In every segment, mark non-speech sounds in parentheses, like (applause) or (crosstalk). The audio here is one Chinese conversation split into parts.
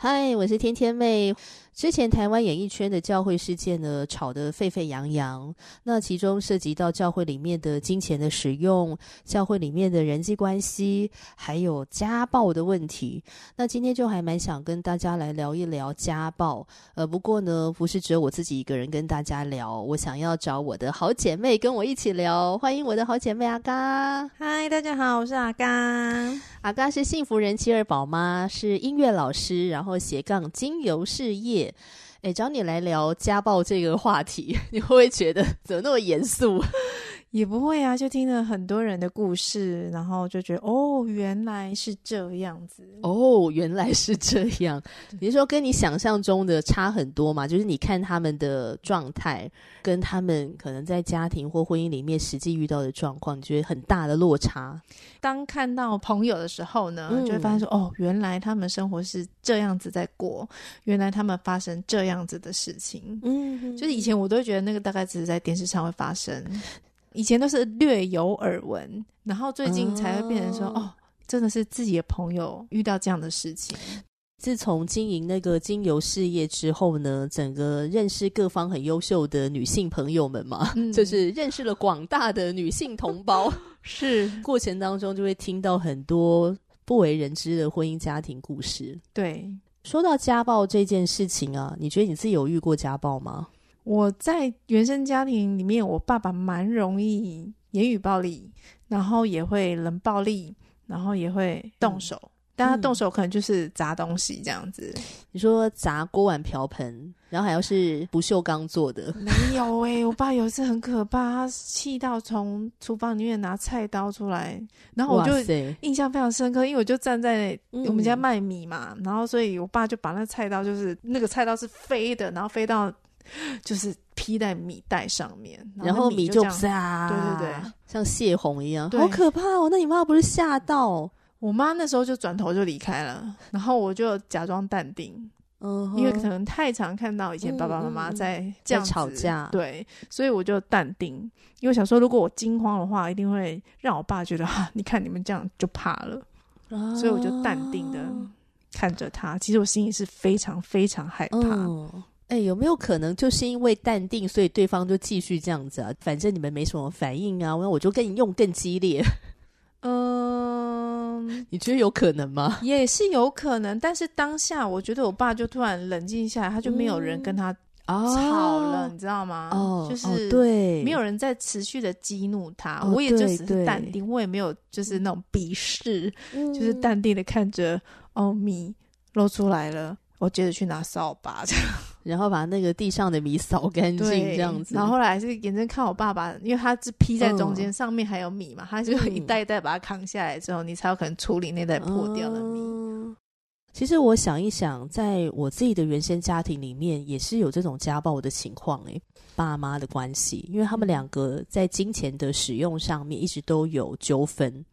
嗨，我是天天妹。之前台湾演艺圈的教会事件呢，吵得沸沸扬扬。那其中涉及到教会里面的金钱的使用，教会里面的人际关系，还有家暴的问题。那今天就还蛮想跟大家来聊一聊家暴。呃，不过呢，不是只有我自己一个人跟大家聊，我想要找我的好姐妹跟我一起聊。欢迎我的好姐妹阿嘎。嗨，大家好，我是阿嘎。阿嘎是幸福人妻二宝妈，是音乐老师，然后斜杠精油事业。哎，找你来聊家暴这个话题，(laughs) 你会不会觉得怎么那么严肃？也不会啊，就听了很多人的故事，然后就觉得哦，原来是这样子。哦，原来是这样。你是说跟你想象中的差很多嘛？就是你看他们的状态，跟他们可能在家庭或婚姻里面实际遇到的状况，你觉得很大的落差。当看到朋友的时候呢，就会发现说，嗯、哦，原来他们生活是这样子在过，原来他们发生这样子的事情。嗯，就是以前我都觉得那个大概只是在电视上会发生。以前都是略有耳闻，然后最近才会变成说，哦，哦，真的是自己的朋友遇到这样的事情。自从经营那个精油事业之后呢，整个认识各方很优秀的女性朋友们嘛，嗯、就是认识了广大的女性同胞。(laughs) 是过程当中就会听到很多不为人知的婚姻家庭故事。对，说到家暴这件事情啊，你觉得你自己有遇过家暴吗？我在原生家庭里面，我爸爸蛮容易言语暴力，然后也会冷暴力，然后也会动手。嗯、但他动手可能就是砸东西这样子。你说砸锅碗瓢盆，然后还要是不锈钢做的？没有哎、欸，我爸有一次很可怕，他气到从厨房里面拿菜刀出来，然后我就印象非常深刻，因为我就站在我们家卖米嘛，嗯、然后所以我爸就把那菜刀，就是那个菜刀是飞的，然后飞到。就是披在米袋上面，然后米就炸，对对对，像泄洪一样，好可怕哦！那你妈不是吓到？我妈那时候就转头就离开了，然后我就假装淡定，嗯，因为可能太常看到以前爸爸妈妈在这样吵架，对，所以我就淡定，因为想说如果我惊慌的话，一定会让我爸觉得哈，(laughs) 你看你们这样就怕了，所以我就淡定的看着他，其实我心里是非常非常害怕。哎，有没有可能就是因为淡定，所以对方就继续这样子啊？反正你们没什么反应啊，那我就跟你用更激烈。(laughs) 嗯，你觉得有可能吗？(laughs) 也是有可能，但是当下我觉得我爸就突然冷静下来，他就没有人跟他吵了，嗯、你知道吗？哦，就是对，没有人在持续的激怒他，哦、我也就只是淡定，我也没有就是那种鄙视，嗯、就是淡定的看着哦米露出来了，我接着去拿扫把这样。然后把那个地上的米扫干净，这样子。然后后来是眼睁看我爸爸，因为他是披在中间，嗯、上面还有米嘛，他就一袋一袋把它扛下来之后，嗯、你才有可能处理那袋破掉的米。嗯、其实我想一想，在我自己的原先家庭里面，也是有这种家暴的情况诶，爸妈的关系，因为他们两个在金钱的使用上面一直都有纠纷。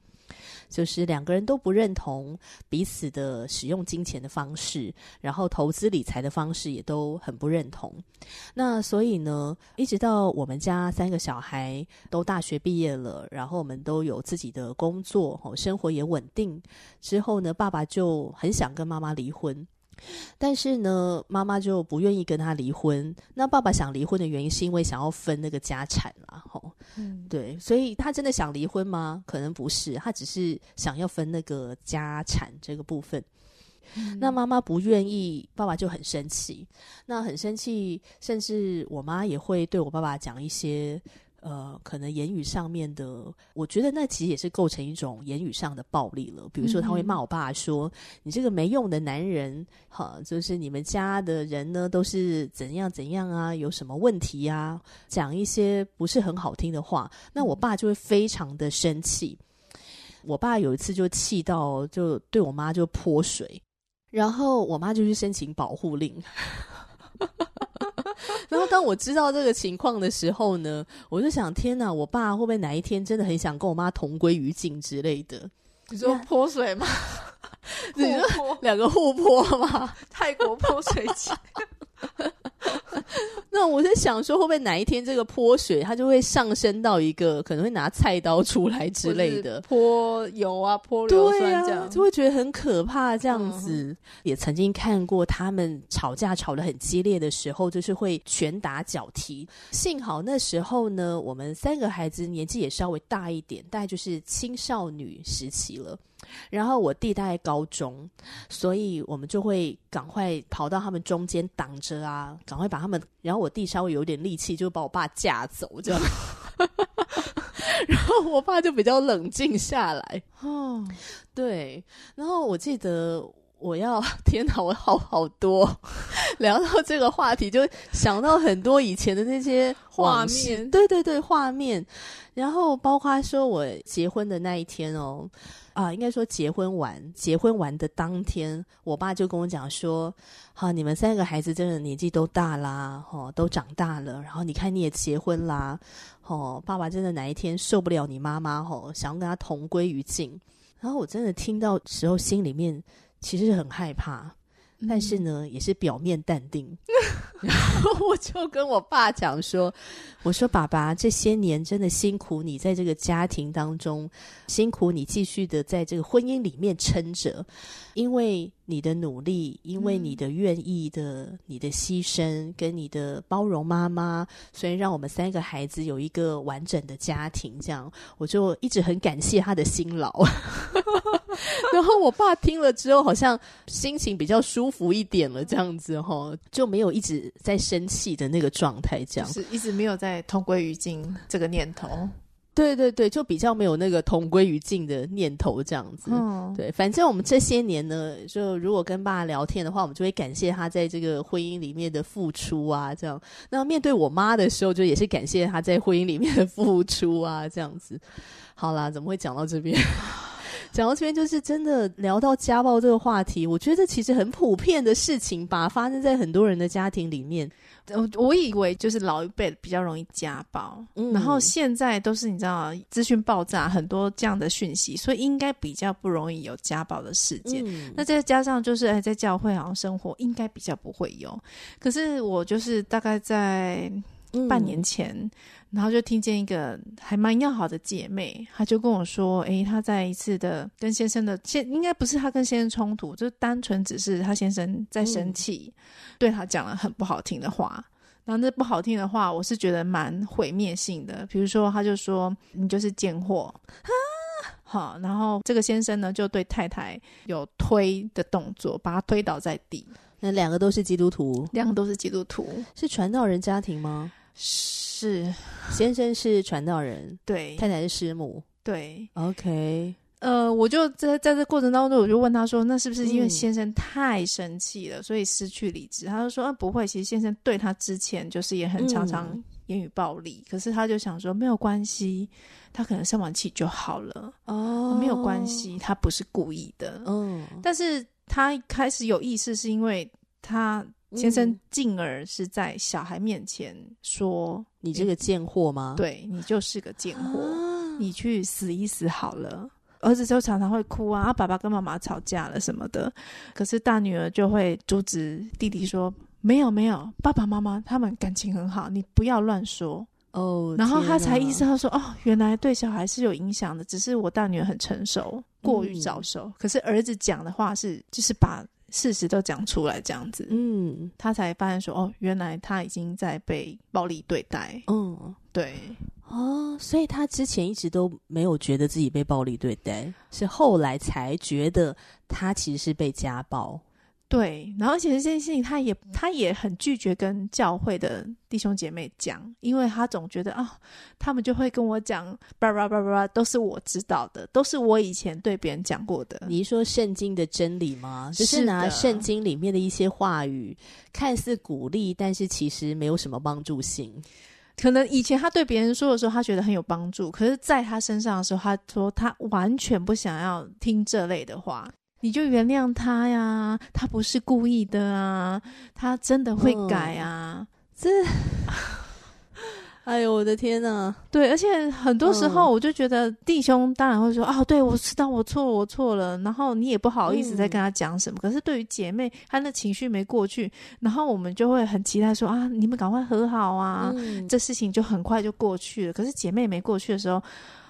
就是两个人都不认同彼此的使用金钱的方式，然后投资理财的方式也都很不认同。那所以呢，一直到我们家三个小孩都大学毕业了，然后我们都有自己的工作，生活也稳定之后呢，爸爸就很想跟妈妈离婚。但是呢，妈妈就不愿意跟他离婚。那爸爸想离婚的原因，是因为想要分那个家产啦，吼，嗯，对，所以他真的想离婚吗？可能不是，他只是想要分那个家产这个部分。嗯，那妈妈不愿意，爸爸就很生气。那很生气，甚至我妈也会对我爸爸讲一些。呃，可能言语上面的，我觉得那其实也是构成一种言语上的暴力了。比如说，他会骂我爸说：“嗯、你这个没用的男人，哈，就是你们家的人呢，都是怎样怎样啊，有什么问题呀、啊？”讲一些不是很好听的话，那我爸就会非常的生气。我爸有一次就气到，就对我妈就泼水，然后我妈就去申请保护令。(laughs) (laughs) 然后当我知道这个情况的时候呢，我就想：天哪，我爸会不会哪一天真的很想跟我妈同归于尽之类的？你说泼水吗？(laughs) 你说两个互泼吗？(laughs) 泰国泼水节。(laughs) 那我在想说，会不会哪一天这个泼水，它就会上升到一个可能会拿菜刀出来之类的，泼油啊，泼硫酸这样，啊，就会觉得很可怕。这样子，嗯、也曾经看过他们吵架吵得很激烈的时候，就是会拳打脚踢。幸好那时候呢，我们三个孩子年纪也稍微大一点，大概就是青少女时期了。然后我弟大概高中，所以我们就会赶快跑到他们中间挡着啊，赶快把他们。然后我弟稍微有点力气，就把我爸架走，这样。(laughs) 然后我爸就比较冷静下来。哦，对。然后我记得我要，(laughs) 天哪，我好好多。聊到这个话题，就想到很多以前的那些画面。对对对，画面。然后包括说我结婚的那一天哦。啊，应该说结婚完，结婚完的当天，我爸就跟我讲说：“好，你们三个孩子真的年纪都大啦，哦，都长大了。然后你看你也结婚啦，哦，爸爸真的哪一天受不了你妈妈，哦，想要跟他同归于尽。然后我真的听到时候，心里面其实很害怕。”但是呢，也是表面淡定。(laughs) 然后我就跟我爸讲说：“我说爸爸，这些年真的辛苦你在这个家庭当中，辛苦你继续的在这个婚姻里面撑着，因为。”你的努力，因为你的愿意的，嗯、你的牺牲跟你的包容，妈妈，所以让我们三个孩子有一个完整的家庭。这样，我就一直很感谢他的辛劳。(laughs) 然后我爸听了之后，好像心情比较舒服一点了，这样子哈，就没有一直在生气的那个状态，这样，是一直没有在同归于尽这个念头。对对对，就比较没有那个同归于尽的念头这样子。嗯，对，反正我们这些年呢，就如果跟爸聊天的话，我们就会感谢他在这个婚姻里面的付出啊，这样。那面对我妈的时候，就也是感谢他在婚姻里面的付出啊，这样子。好啦，怎么会讲到这边？讲到这边，就是真的聊到家暴这个话题，我觉得这其实很普遍的事情吧，发生在很多人的家庭里面。我我以为就是老一辈比较容易家暴，嗯，然后现在都是你知道资讯爆炸，很多这样的讯息，所以应该比较不容易有家暴的事件。嗯，那再加上就是哎，在教会好像生活应该比较不会有。可是我就是大概在半年前。嗯然后就听见一个还蛮要好的姐妹，她就跟我说：“诶，她在一次的跟先生的先，应该不是她跟先生冲突，就单纯只是她先生在生气，嗯、对她讲了很不好听的话。然后那不好听的话，我是觉得蛮毁灭性的。比如说，她就说你就是贱货，哈，好。然后这个先生呢，就对太太有推的动作，把她推倒在地。那两个都是基督徒，两个都是基督徒，是传道人家庭吗？是。是，先生是传道人，对，太太是师母，对，OK，呃，我就在在这过程当中，我就问他说，那是不是因为先生太生气了，嗯、所以失去理智？他就说，啊，不会，其实先生对他之前就是也很常常言语暴力，嗯、可是他就想说没有关系，他可能生完气就好了，哦，没有关系，他不是故意的，嗯，但是他开始有意识，是因为他。先生进而是在小孩面前说：“你这个贱货吗？对，你就是个贱货，啊、你去死一死好了。”儿子就常常会哭啊，啊，爸爸跟妈妈吵架了什么的。可是大女儿就会阻止弟弟说：“没有没有，爸爸妈妈他们感情很好，你不要乱说。”哦，然后他才意识到说：“哦，原来对小孩是有影响的，只是我大女儿很成熟，过于早熟。嗯、可是儿子讲的话是，就是把。”事实都讲出来，这样子，嗯，他才发现说，哦，原来他已经在被暴力对待，嗯，对，哦，所以他之前一直都没有觉得自己被暴力对待，是后来才觉得他其实是被家暴。对，然后而且这件事情，他也他也很拒绝跟教会的弟兄姐妹讲，因为他总觉得啊、哦，他们就会跟我讲，叭叭叭叭，都是我知道的，都是我以前对别人讲过的。你是说圣经的真理吗？就是拿圣经里面的一些话语，看似鼓励，但是其实没有什么帮助性。可能以前他对别人说的时候，他觉得很有帮助，可是在他身上的时候，他说他完全不想要听这类的话。你就原谅他呀，他不是故意的啊，他真的会改啊。嗯、这，(laughs) 哎呦我的天呐！对，而且很多时候我就觉得弟兄当然会说、嗯、哦，对我知道我错了，我错了。然后你也不好意思再跟他讲什么。嗯、可是对于姐妹，她那情绪没过去，然后我们就会很期待说啊，你们赶快和好啊，嗯、这事情就很快就过去了。可是姐妹没过去的时候，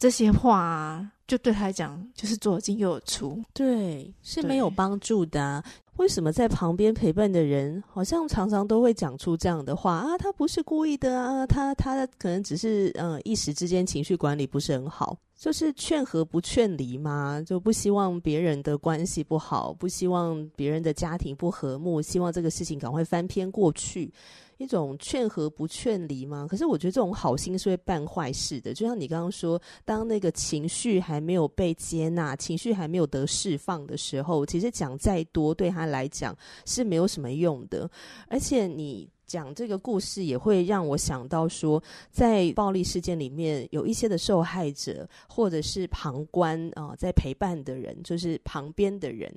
这些话啊。就对他来讲，就是左进右出，对，是没有帮助的啊。为什么在旁边陪伴的人，好像常常都会讲出这样的话啊？他不是故意的啊，他他可能只是嗯一时之间情绪管理不是很好，就是劝和不劝离嘛，就不希望别人的关系不好，不希望别人的家庭不和睦，希望这个事情赶快翻篇过去。一种劝和不劝离吗？可是我觉得这种好心是会办坏事的。就像你刚刚说，当那个情绪还没有被接纳，情绪还没有得释放的时候，其实讲再多对他来讲是没有什么用的。而且你讲这个故事也会让我想到说，在暴力事件里面有一些的受害者或者是旁观啊、在陪伴的人，就是旁边的人。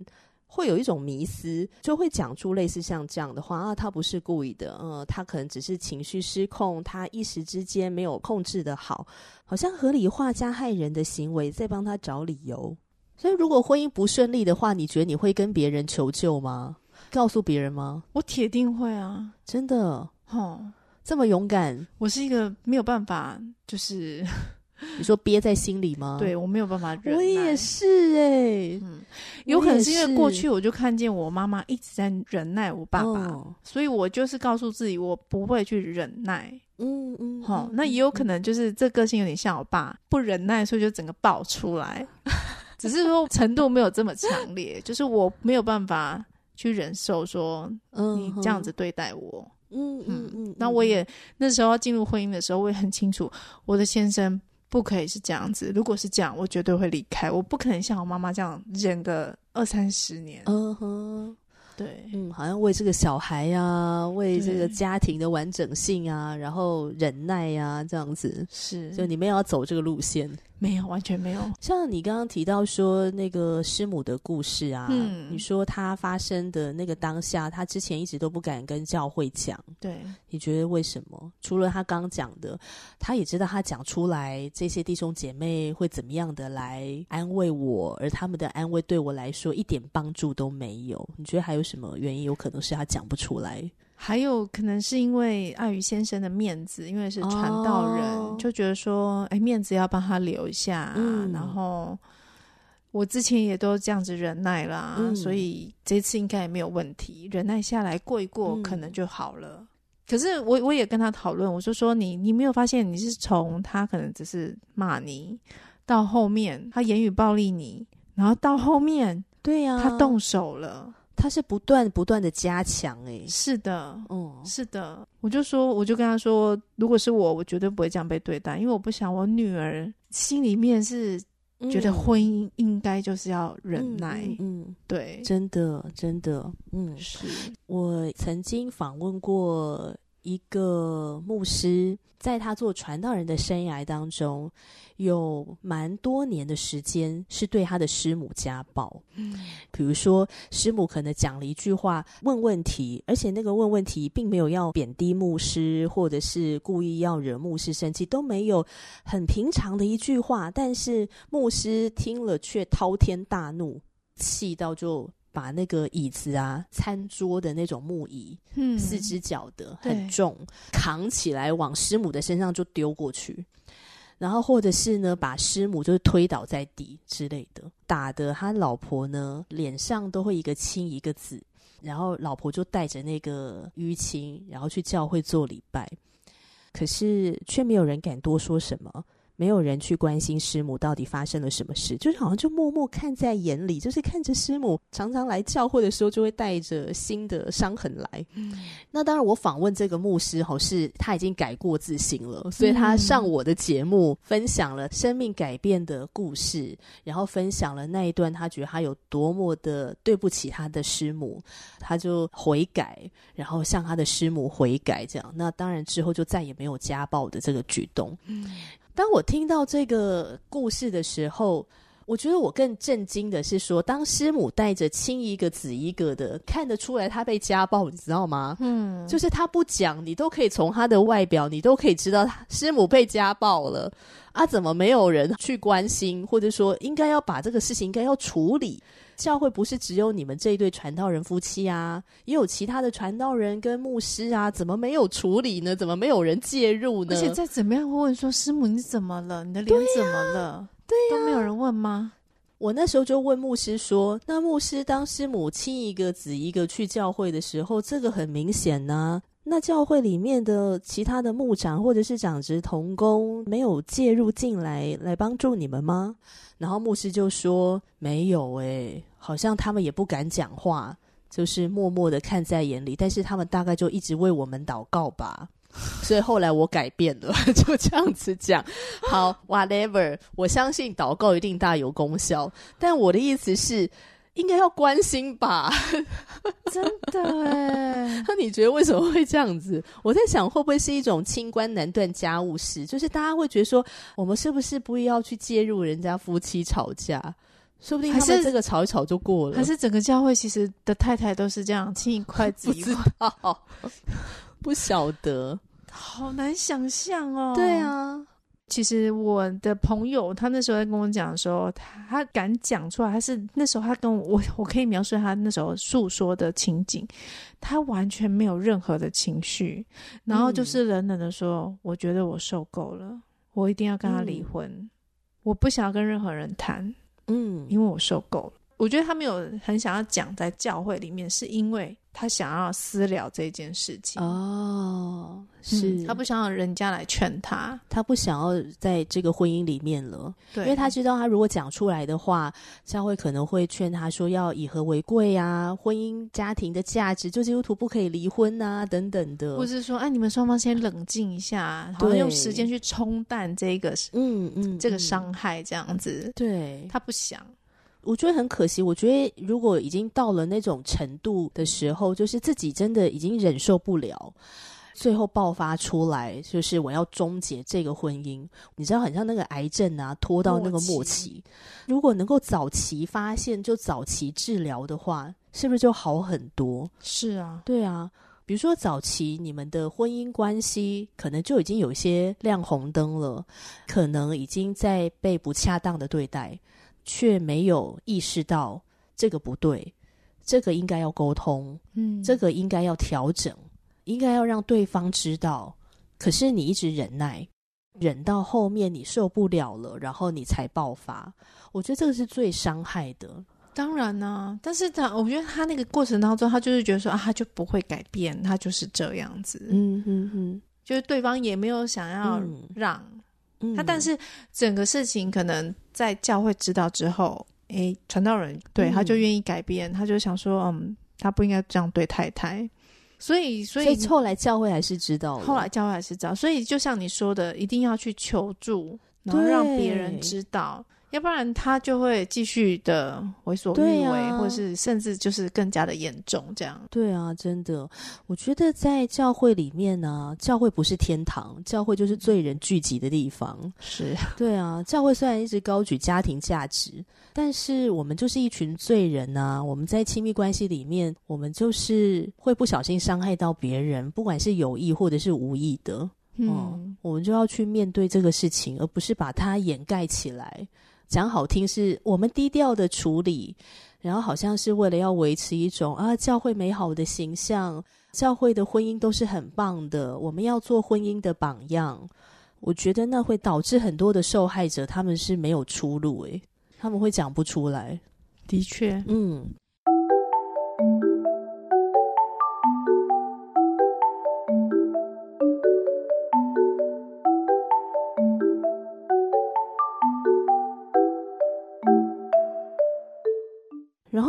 会有一种迷思，就会讲出类似像这样的话啊，他不是故意的，嗯，他可能只是情绪失控，他一时之间没有控制的好，好像合理化加害人的行为，在帮他找理由。所以，如果婚姻不顺利的话，你觉得你会跟别人求救吗？告诉别人吗？我铁定会啊，真的，哦，这么勇敢。我是一个没有办法，就是。(laughs) 你说憋在心里吗？对，我没有办法忍。我也是哎、欸，嗯，有可能是因为过去我就看见我妈妈一直在忍耐我爸爸，哦、所以我就是告诉自己我不会去忍耐。嗯嗯，好、嗯，那也有可能就是这个性有点像我爸，不忍耐，所以就整个爆出来。(laughs) 只是说程度没有这么强烈，(laughs) 就是我没有办法去忍受说你这样子对待我。嗯嗯嗯，那我也那时候要进入婚姻的时候，我也很清楚我的先生。不可以是这样子，如果是这样，我绝对会离开。我不可能像我妈妈这样忍个二三十年。嗯哼。对，嗯，好像为这个小孩呀、啊，为这个家庭的完整性啊，然后忍耐呀、啊，这样子是，就你们要走这个路线，没有，完全没有。像你刚刚提到说那个师母的故事啊，嗯，你说他发生的那个当下，他之前一直都不敢跟教会讲，对，你觉得为什么？除了他刚讲的，他也知道他讲出来，这些弟兄姐妹会怎么样的来安慰我，而他们的安慰对我来说一点帮助都没有。你觉得还有？什么原因？有可能是他讲不出来，还有可能是因为碍于先生的面子，因为是传道人，哦、就觉得说，哎，面子要帮他留一下。嗯、然后我之前也都这样子忍耐啦，嗯、所以这次应该也没有问题，忍耐下来过一过，可能就好了。嗯、可是我我也跟他讨论，我就说你你没有发现你是从他可能只是骂你，到后面他言语暴力你，然后到后面对呀，他动手了。他是不断不断的加强，欸，诶，是的，嗯，是的，我就说，我就跟他说，如果是我，我绝对不会这样被对待，因为我不想我女儿心里面是觉得婚姻应该就是要忍耐，嗯。对，真的，真的，嗯，是。我曾经访问过一个牧师。在他做传道人的生涯当中，有蛮多年的时间是对他的师母家暴。嗯，比如说师母可能讲了一句话，问问题，而且那个问问题并没有要贬低牧师，或者是故意要惹牧师生气，都没有，很平常的一句话，但是牧师听了却滔天大怒，气到就。把那个椅子啊，餐桌的那种木椅，嗯，四只脚的很重，扛起来往师母的身上就丢过去，然后或者是呢，把师母就是推倒在地之类的，打的他老婆呢脸上都会一个青一个紫，然后老婆就带着那个淤青，然后去教会做礼拜，可是却没有人敢多说什么。没有人去关心师母到底发生了什么事，就是好像就默默看在眼里，就是看着师母常常来教会的时候，就会带着新的伤痕来。嗯，那当然，我访问这个牧师，好是他已经改过自新了，所以他上我的节目，分享了生命改变的故事，然后分享了那一段他觉得他有多么的对不起他的师母，他就悔改，然后向他的师母悔改，这样。那当然之后就再也没有家暴的这个举动。嗯。当我听到这个故事的时候，我觉得我更震惊的是说，当师母带着亲一个子一个的，看得出来他被家暴，你知道吗？嗯，就是他不讲，你都可以从他的外表，你都可以知道他师母被家暴了啊！怎么没有人去关心，或者说应该要把这个事情应该要处理？教会不是只有你们这一对传道人夫妻啊，也有其他的传道人跟牧师啊，怎么没有处理呢？怎么没有人介入呢？而且再怎么样会问说：“师母，你怎么了？你的脸怎么了？”对呀，都没有人问吗？我那时候就问牧师说：“那牧师当师母亲一个子一个去教会的时候，这个很明显呢。那教会里面的其他的牧长或者是长职同工没有介入进来来帮助你们吗？”然后牧师就说：“没有诶，好像他们也不敢讲话，就是默默的看在眼里。但是他们大概就一直为我们祷告吧。所以后来我改变了，(laughs) 就这样子讲。好，whatever，我相信祷告一定大有功效。但我的意思是，应该要关心吧？(laughs) 真的哎。那你觉得为什么会这样子？我在想，会不会是一种清官难断家务事？就是大家会觉得说，我们是不是不要去介入人家夫妻吵架？说不定他们这个吵一吵就过了。还是整个教会其实的太太都是这样，亲一块 (laughs) 子一块。(laughs) 不晓得，好难想象哦。对啊，其实我的朋友他那时候在跟我讲的时候，他敢讲出来，他是那时候他跟我，我我可以描述他那时候诉说的情景，他完全没有任何的情绪，然后就是冷冷的说：“嗯、我觉得我受够了，我一定要跟他离婚，嗯、我不想要跟任何人谈。”嗯，因为我受够了。我觉得他没有很想要讲在教会里面，是因为他想要私聊这件事情。哦，是、嗯、他不想要人家来劝他，他不想要在这个婚姻里面了。对，因为他知道他如果讲出来的话，教会可能会劝他说要以和为贵啊，婚姻家庭的价值，就基督徒不可以离婚啊，等等的。或是说，哎，你们双方先冷静一下，然后用时间去冲淡这个，嗯嗯，这个伤害，这样子。对，他不想。我觉得很可惜。我觉得如果已经到了那种程度的时候，就是自己真的已经忍受不了，最后爆发出来，就是我要终结这个婚姻。你知道，很像那个癌症啊，拖到那个末期。如果能够早期发现，就早期治疗的话，是不是就好很多？是啊，对啊。比如说早期你们的婚姻关系可能就已经有一些亮红灯了，可能已经在被不恰当的对待。却没有意识到这个不对，这个应该要沟通，嗯，这个应该要调整，应该要让对方知道。可是你一直忍耐，忍到后面你受不了了，然后你才爆发。我觉得这个是最伤害的。当然呢、啊，但是他，我觉得他那个过程当中，他就是觉得说啊，他就不会改变，他就是这样子。嗯嗯嗯，就是对方也没有想要让。嗯他但是整个事情可能在教会知道之后，诶，传道人对他就愿意改变，他就想说，嗯，他不应该这样对太太，所以所以后来教会还是知道，后来教会还是知道，所以就像你说的，一定要去求助，然后让别人知道。要不然他就会继续的为所欲为，啊、或者是甚至就是更加的严重这样。对啊，真的，我觉得在教会里面呢、啊，教会不是天堂，教会就是罪人聚集的地方。是，对啊，教会虽然一直高举家庭价值，但是我们就是一群罪人啊。我们在亲密关系里面，我们就是会不小心伤害到别人，不管是有意或者是无意的。嗯、哦，我们就要去面对这个事情，而不是把它掩盖起来。讲好听是我们低调的处理，然后好像是为了要维持一种啊教会美好的形象，教会的婚姻都是很棒的，我们要做婚姻的榜样。我觉得那会导致很多的受害者他们是没有出路，诶，他们会讲不出来。的确，嗯。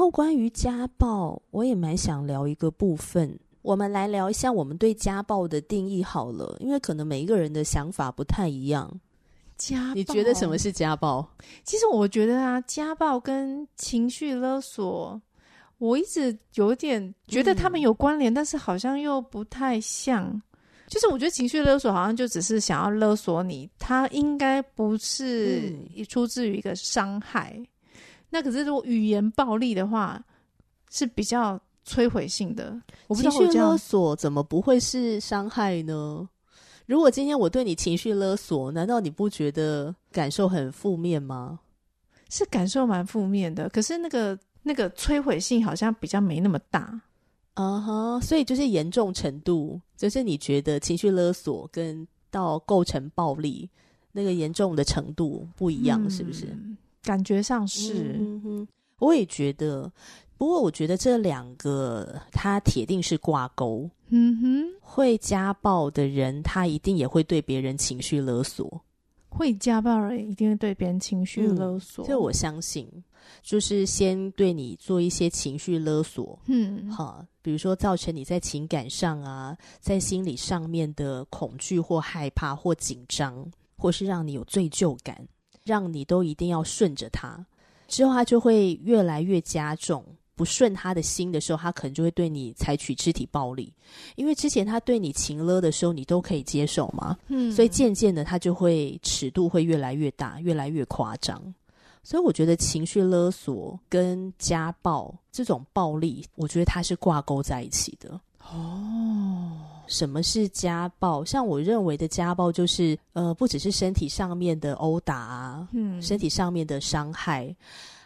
后关于家暴，我也蛮想聊一个部分。我们来聊一下我们对家暴的定义好了，因为可能每一个人的想法不太一样。家暴，你觉得什么是家暴？其实我觉得啊，家暴跟情绪勒索，我一直有点觉得他们有关联，嗯，但是好像又不太像。就是我觉得情绪勒索好像就只是想要勒索你，他应该不是出自于一个伤害。嗯，那可是如果语言暴力的话，是比较摧毁性的。我不知道情绪勒索怎么不会是伤害呢？如果今天我对你情绪勒索，难道你不觉得感受很负面吗？是感受蛮负面的，可是那个那个摧毁性好像比较没那么大。啊哈，所以就是严重程度，就是你觉得情绪勒索跟到构成暴力那个严重的程度不一样，嗯、是不是？感觉上是。嗯哼，我也觉得，不过我觉得这两个他铁定是挂钩。嗯哼，会家暴的人，他一定也会对别人情绪勒索。会家暴的人一定会对别人情绪勒索，这、嗯、我相信。就是先对你做一些情绪勒索，嗯，好，比如说造成你在情感上啊，在心理上面的恐惧或害怕或紧张，或是让你有罪疚感，让你都一定要顺着他，之后他就会越来越加重。不顺他的心的时候，他可能就会对你采取肢体暴力，因为之前他对你情勒的时候，你都可以接受嘛，嗯，所以渐渐的他就会尺度会越来越大，越来越夸张。所以我觉得情绪勒索跟家暴这种暴力，我觉得它是挂钩在一起的。哦，什么是家暴？像我认为的家暴，就是呃，不只是身体上面的殴打啊，嗯，身体上面的伤害，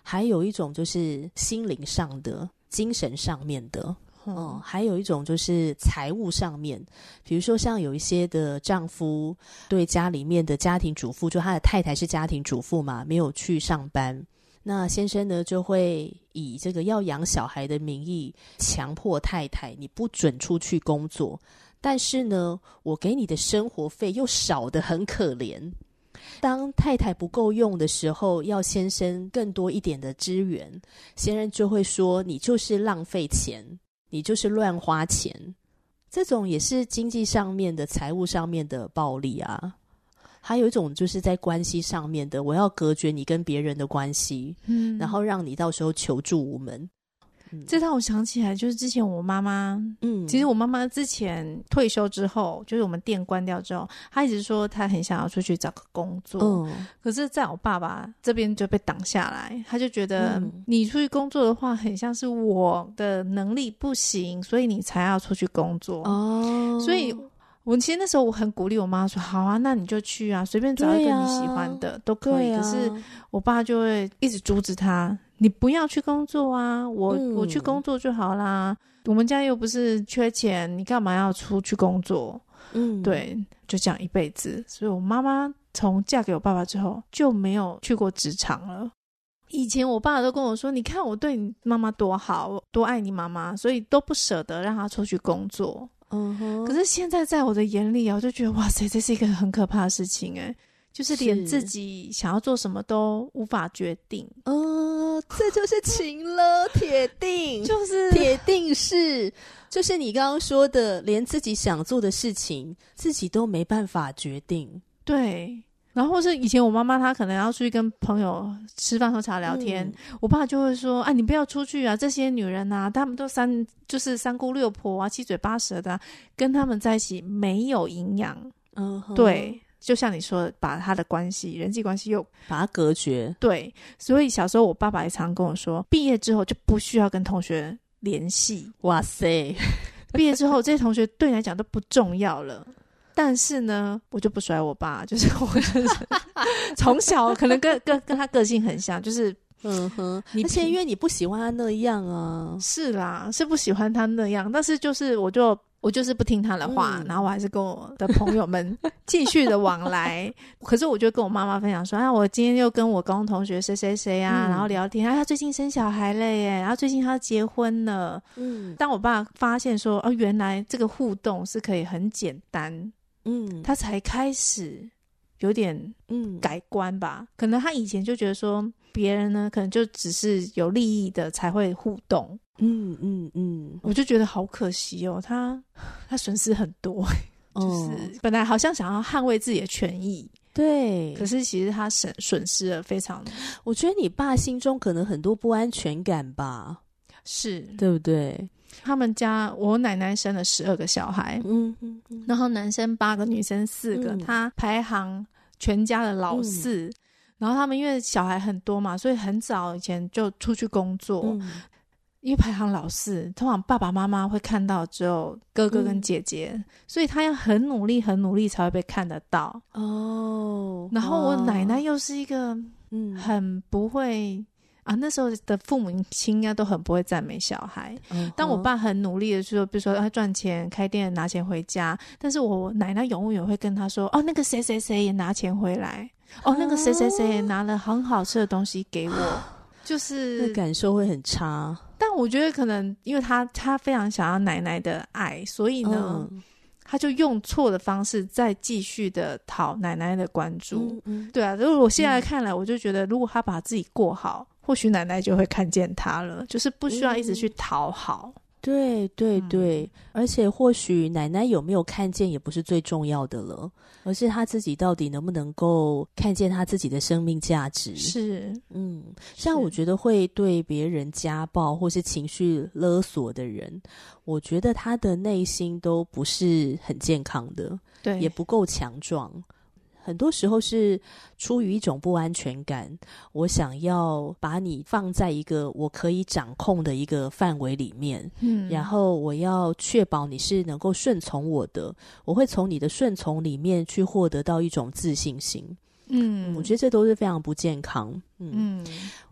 还有一种就是心灵上的、精神上面的。哦，还有一种就是财务上面，比如说像有一些的丈夫对家里面的家庭主妇，就他的太太是家庭主妇嘛，没有去上班，那先生呢就会以这个要养小孩的名义强迫太太，你不准出去工作，但是呢，我给你的生活费又少得很可怜。当太太不够用的时候，要先生更多一点的资源，先生就会说你就是浪费钱。你就是乱花钱，这种也是经济上面的、财务上面的暴力啊。还有一种就是在关系上面的，我要隔绝你跟别人的关系，嗯，然后让你到时候求助无门。这让我想起来，就是之前我妈妈，嗯，其实我妈妈之前退休之后，就是我们店关掉之后，她一直说她很想要出去找个工作，嗯，可是在我爸爸这边就被挡下来，他就觉得你出去工作的话，很像是我的能力不行，所以你才要出去工作哦，所以。我其实那时候我很鼓励我妈说：“好啊，那你就去啊，随便找一个你喜欢的、啊、都可以。啊”可是我爸就会一直阻止他：“你不要去工作啊，我、嗯、我去工作就好啦。我们家又不是缺钱，你干嘛要出去工作？”嗯，对，就这样一辈子。所以我妈妈从嫁给我爸爸之后就没有去过职场了。以前我爸爸都跟我说：“你看我对你妈妈多好，多爱你妈妈，所以都不舍得让她出去工作。”嗯哼，可是现在在我的眼里啊，我就觉得哇塞，这是一个很可怕的事情哎，就是连自己想要做什么都无法决定。嗯，这就是情了，铁定 (laughs) 就是铁定是，就是你刚刚说的，连自己想做的事情自己都没办法决定。对。然后是以前我妈妈她可能要出去跟朋友吃饭喝茶聊天，嗯、我爸就会说：“啊，你不要出去啊！这些女人啊，她们都三就是三姑六婆啊，七嘴八舌的，跟他们在一起没有营养。”嗯，对，就像你说的，把他的关系、人际关系又把它隔绝。对，所以小时候我爸爸也常跟我说，毕业之后就不需要跟同学联系。哇塞，毕业之后这些同学对你来讲都不重要了。(laughs) 但是呢，我就不甩我爸，就是我就是 (laughs) 从小可能跟跟跟他个性很像，就是嗯哼，而且因为你不喜欢他那样啊，是啦，是不喜欢他那样，但是就是我就我就是不听他的话，嗯、然后我还是跟我的朋友们 (laughs) 继续的往来。可是我就跟我妈妈分享说，啊，我今天又跟我高中同学谁谁谁啊，嗯、然后聊天，啊，他最近生小孩了耶，然后最近他结婚了。嗯，当我爸发现说，哦，原来这个互动是可以很简单。嗯，他才开始有点嗯改观吧。嗯、可能他以前就觉得说别人呢，可能就只是有利益的才会互动。嗯嗯嗯，我就觉得好可惜哦，他他损失很多，就是本来好像想要捍卫自己的权益。对，可是其实他损损失了非常。我觉得你爸心中可能很多不安全感吧，是对不对？他们家我奶奶生了十二个小孩，嗯嗯嗯，然后男生八个，女生四个，嗯、他排行全家的老四。嗯、然后他们因为小孩很多嘛，所以很早以前就出去工作。嗯。因为排行老四，通常爸爸妈妈会看到只有哥哥跟姐姐，嗯、所以他要很努力、很努力才会被看得到。哦。然后我奶奶又是一个嗯，很不会、嗯、啊，那时候的父母亲应该都很不会赞美小孩。嗯、但我爸很努力的说，比如说他赚钱开店拿钱回家，但是我奶奶永远会跟他说：“哦，那个谁谁谁也拿钱回来，哦，那个谁谁谁也拿了很好吃的东西给我。啊”就是那感受会很差。但我觉得可能因为他他非常想要奶奶的爱，所以呢，嗯、他就用错的方式再继续的讨奶奶的关注。嗯嗯、对啊，如果我现在看来，我就觉得如果他把自己过好，嗯、或许奶奶就会看见他了，就是不需要一直去讨好。对对对，嗯、而且或许奶奶有没有看见也不是最重要的了，而是他自己到底能不能够看见他自己的生命价值。是，嗯，像我觉得会对别人家暴或是情绪勒索的人，我觉得他的内心都不是很健康的，对，也不够强壮。很多时候是出于一种不安全感，我想要把你放在一个我可以掌控的一个范围里面，嗯，然后我要确保你是能够顺从我的，我会从你的顺从里面去获得到一种自信心，嗯，我觉得这都是非常不健康，嗯，嗯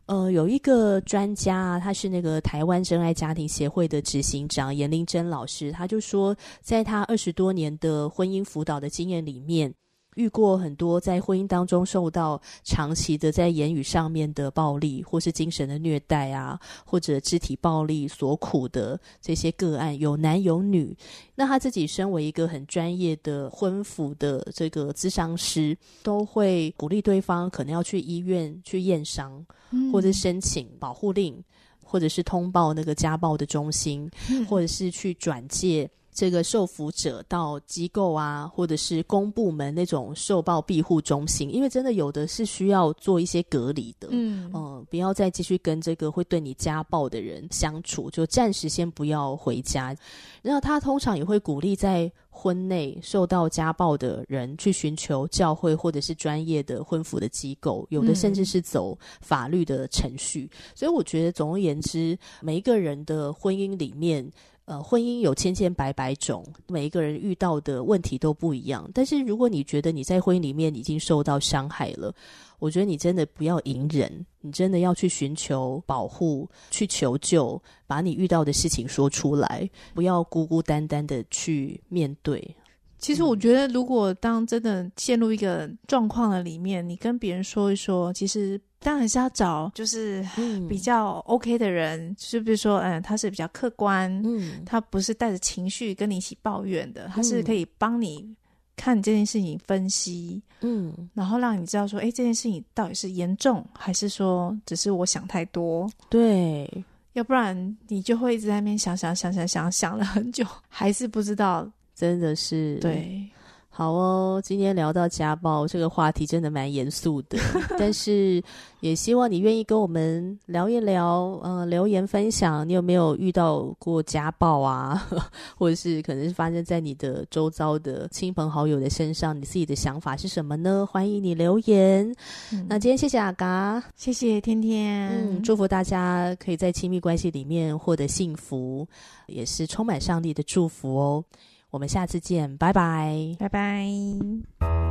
呃，有一个专家，他是那个台湾真爱家庭协会的执行长严玲珍老师，他就说，在他二十多年的婚姻辅导的经验里面。遇过很多在婚姻当中受到长期的在言语上面的暴力，或是精神的虐待啊，或者肢体暴力所苦的这些个案，有男有女。那他自己身为一个很专业的婚辅的这个咨商师，都会鼓励对方可能要去医院去验伤，或者申请保护令，或者是通报那个家暴的中心，或者是去转介。这个受服者到机构啊，或者是公部门那种受暴庇护中心，因为真的有的是需要做一些隔离的，嗯嗯、呃，不要再继续跟这个会对你家暴的人相处，就暂时先不要回家。然后他通常也会鼓励在婚内受到家暴的人去寻求教会或者是专业的婚辅的机构，有的甚至是走法律的程序。嗯、所以我觉得，总而言之，每一个人的婚姻里面。呃，婚姻有千千百百种，每一个人遇到的问题都不一样。但是，如果你觉得你在婚姻里面已经受到伤害了，我觉得你真的不要隐忍，你真的要去寻求保护，去求救，把你遇到的事情说出来，不要孤孤单单的去面对。其实，我觉得，如果当真的陷入一个状况的里面，你跟别人说一说，其实。当然是要找就是比较 OK 的人，嗯、就比如说，嗯，他是比较客观，嗯，他不是带着情绪跟你一起抱怨的，嗯、他是可以帮你看这件事情分析，嗯，然后让你知道说，哎，这件事情到底是严重还是说只是我想太多？对，要不然你就会一直在那边想想想想想想了很久，还是不知道，真的是对。好哦，今天聊到家暴这个话题，真的蛮严肃的，(laughs) 但是也希望你愿意跟我们聊一聊，嗯、呃，留言分享你有没有遇到过家暴啊，(laughs) 或者是可能是发生在你的周遭的亲朋好友的身上，你自己的想法是什么呢？欢迎你留言。嗯、那今天谢谢阿嘎，谢谢天天，嗯，祝福大家可以在亲密关系里面获得幸福，也是充满上帝的祝福哦。我们下次见，拜拜，拜拜。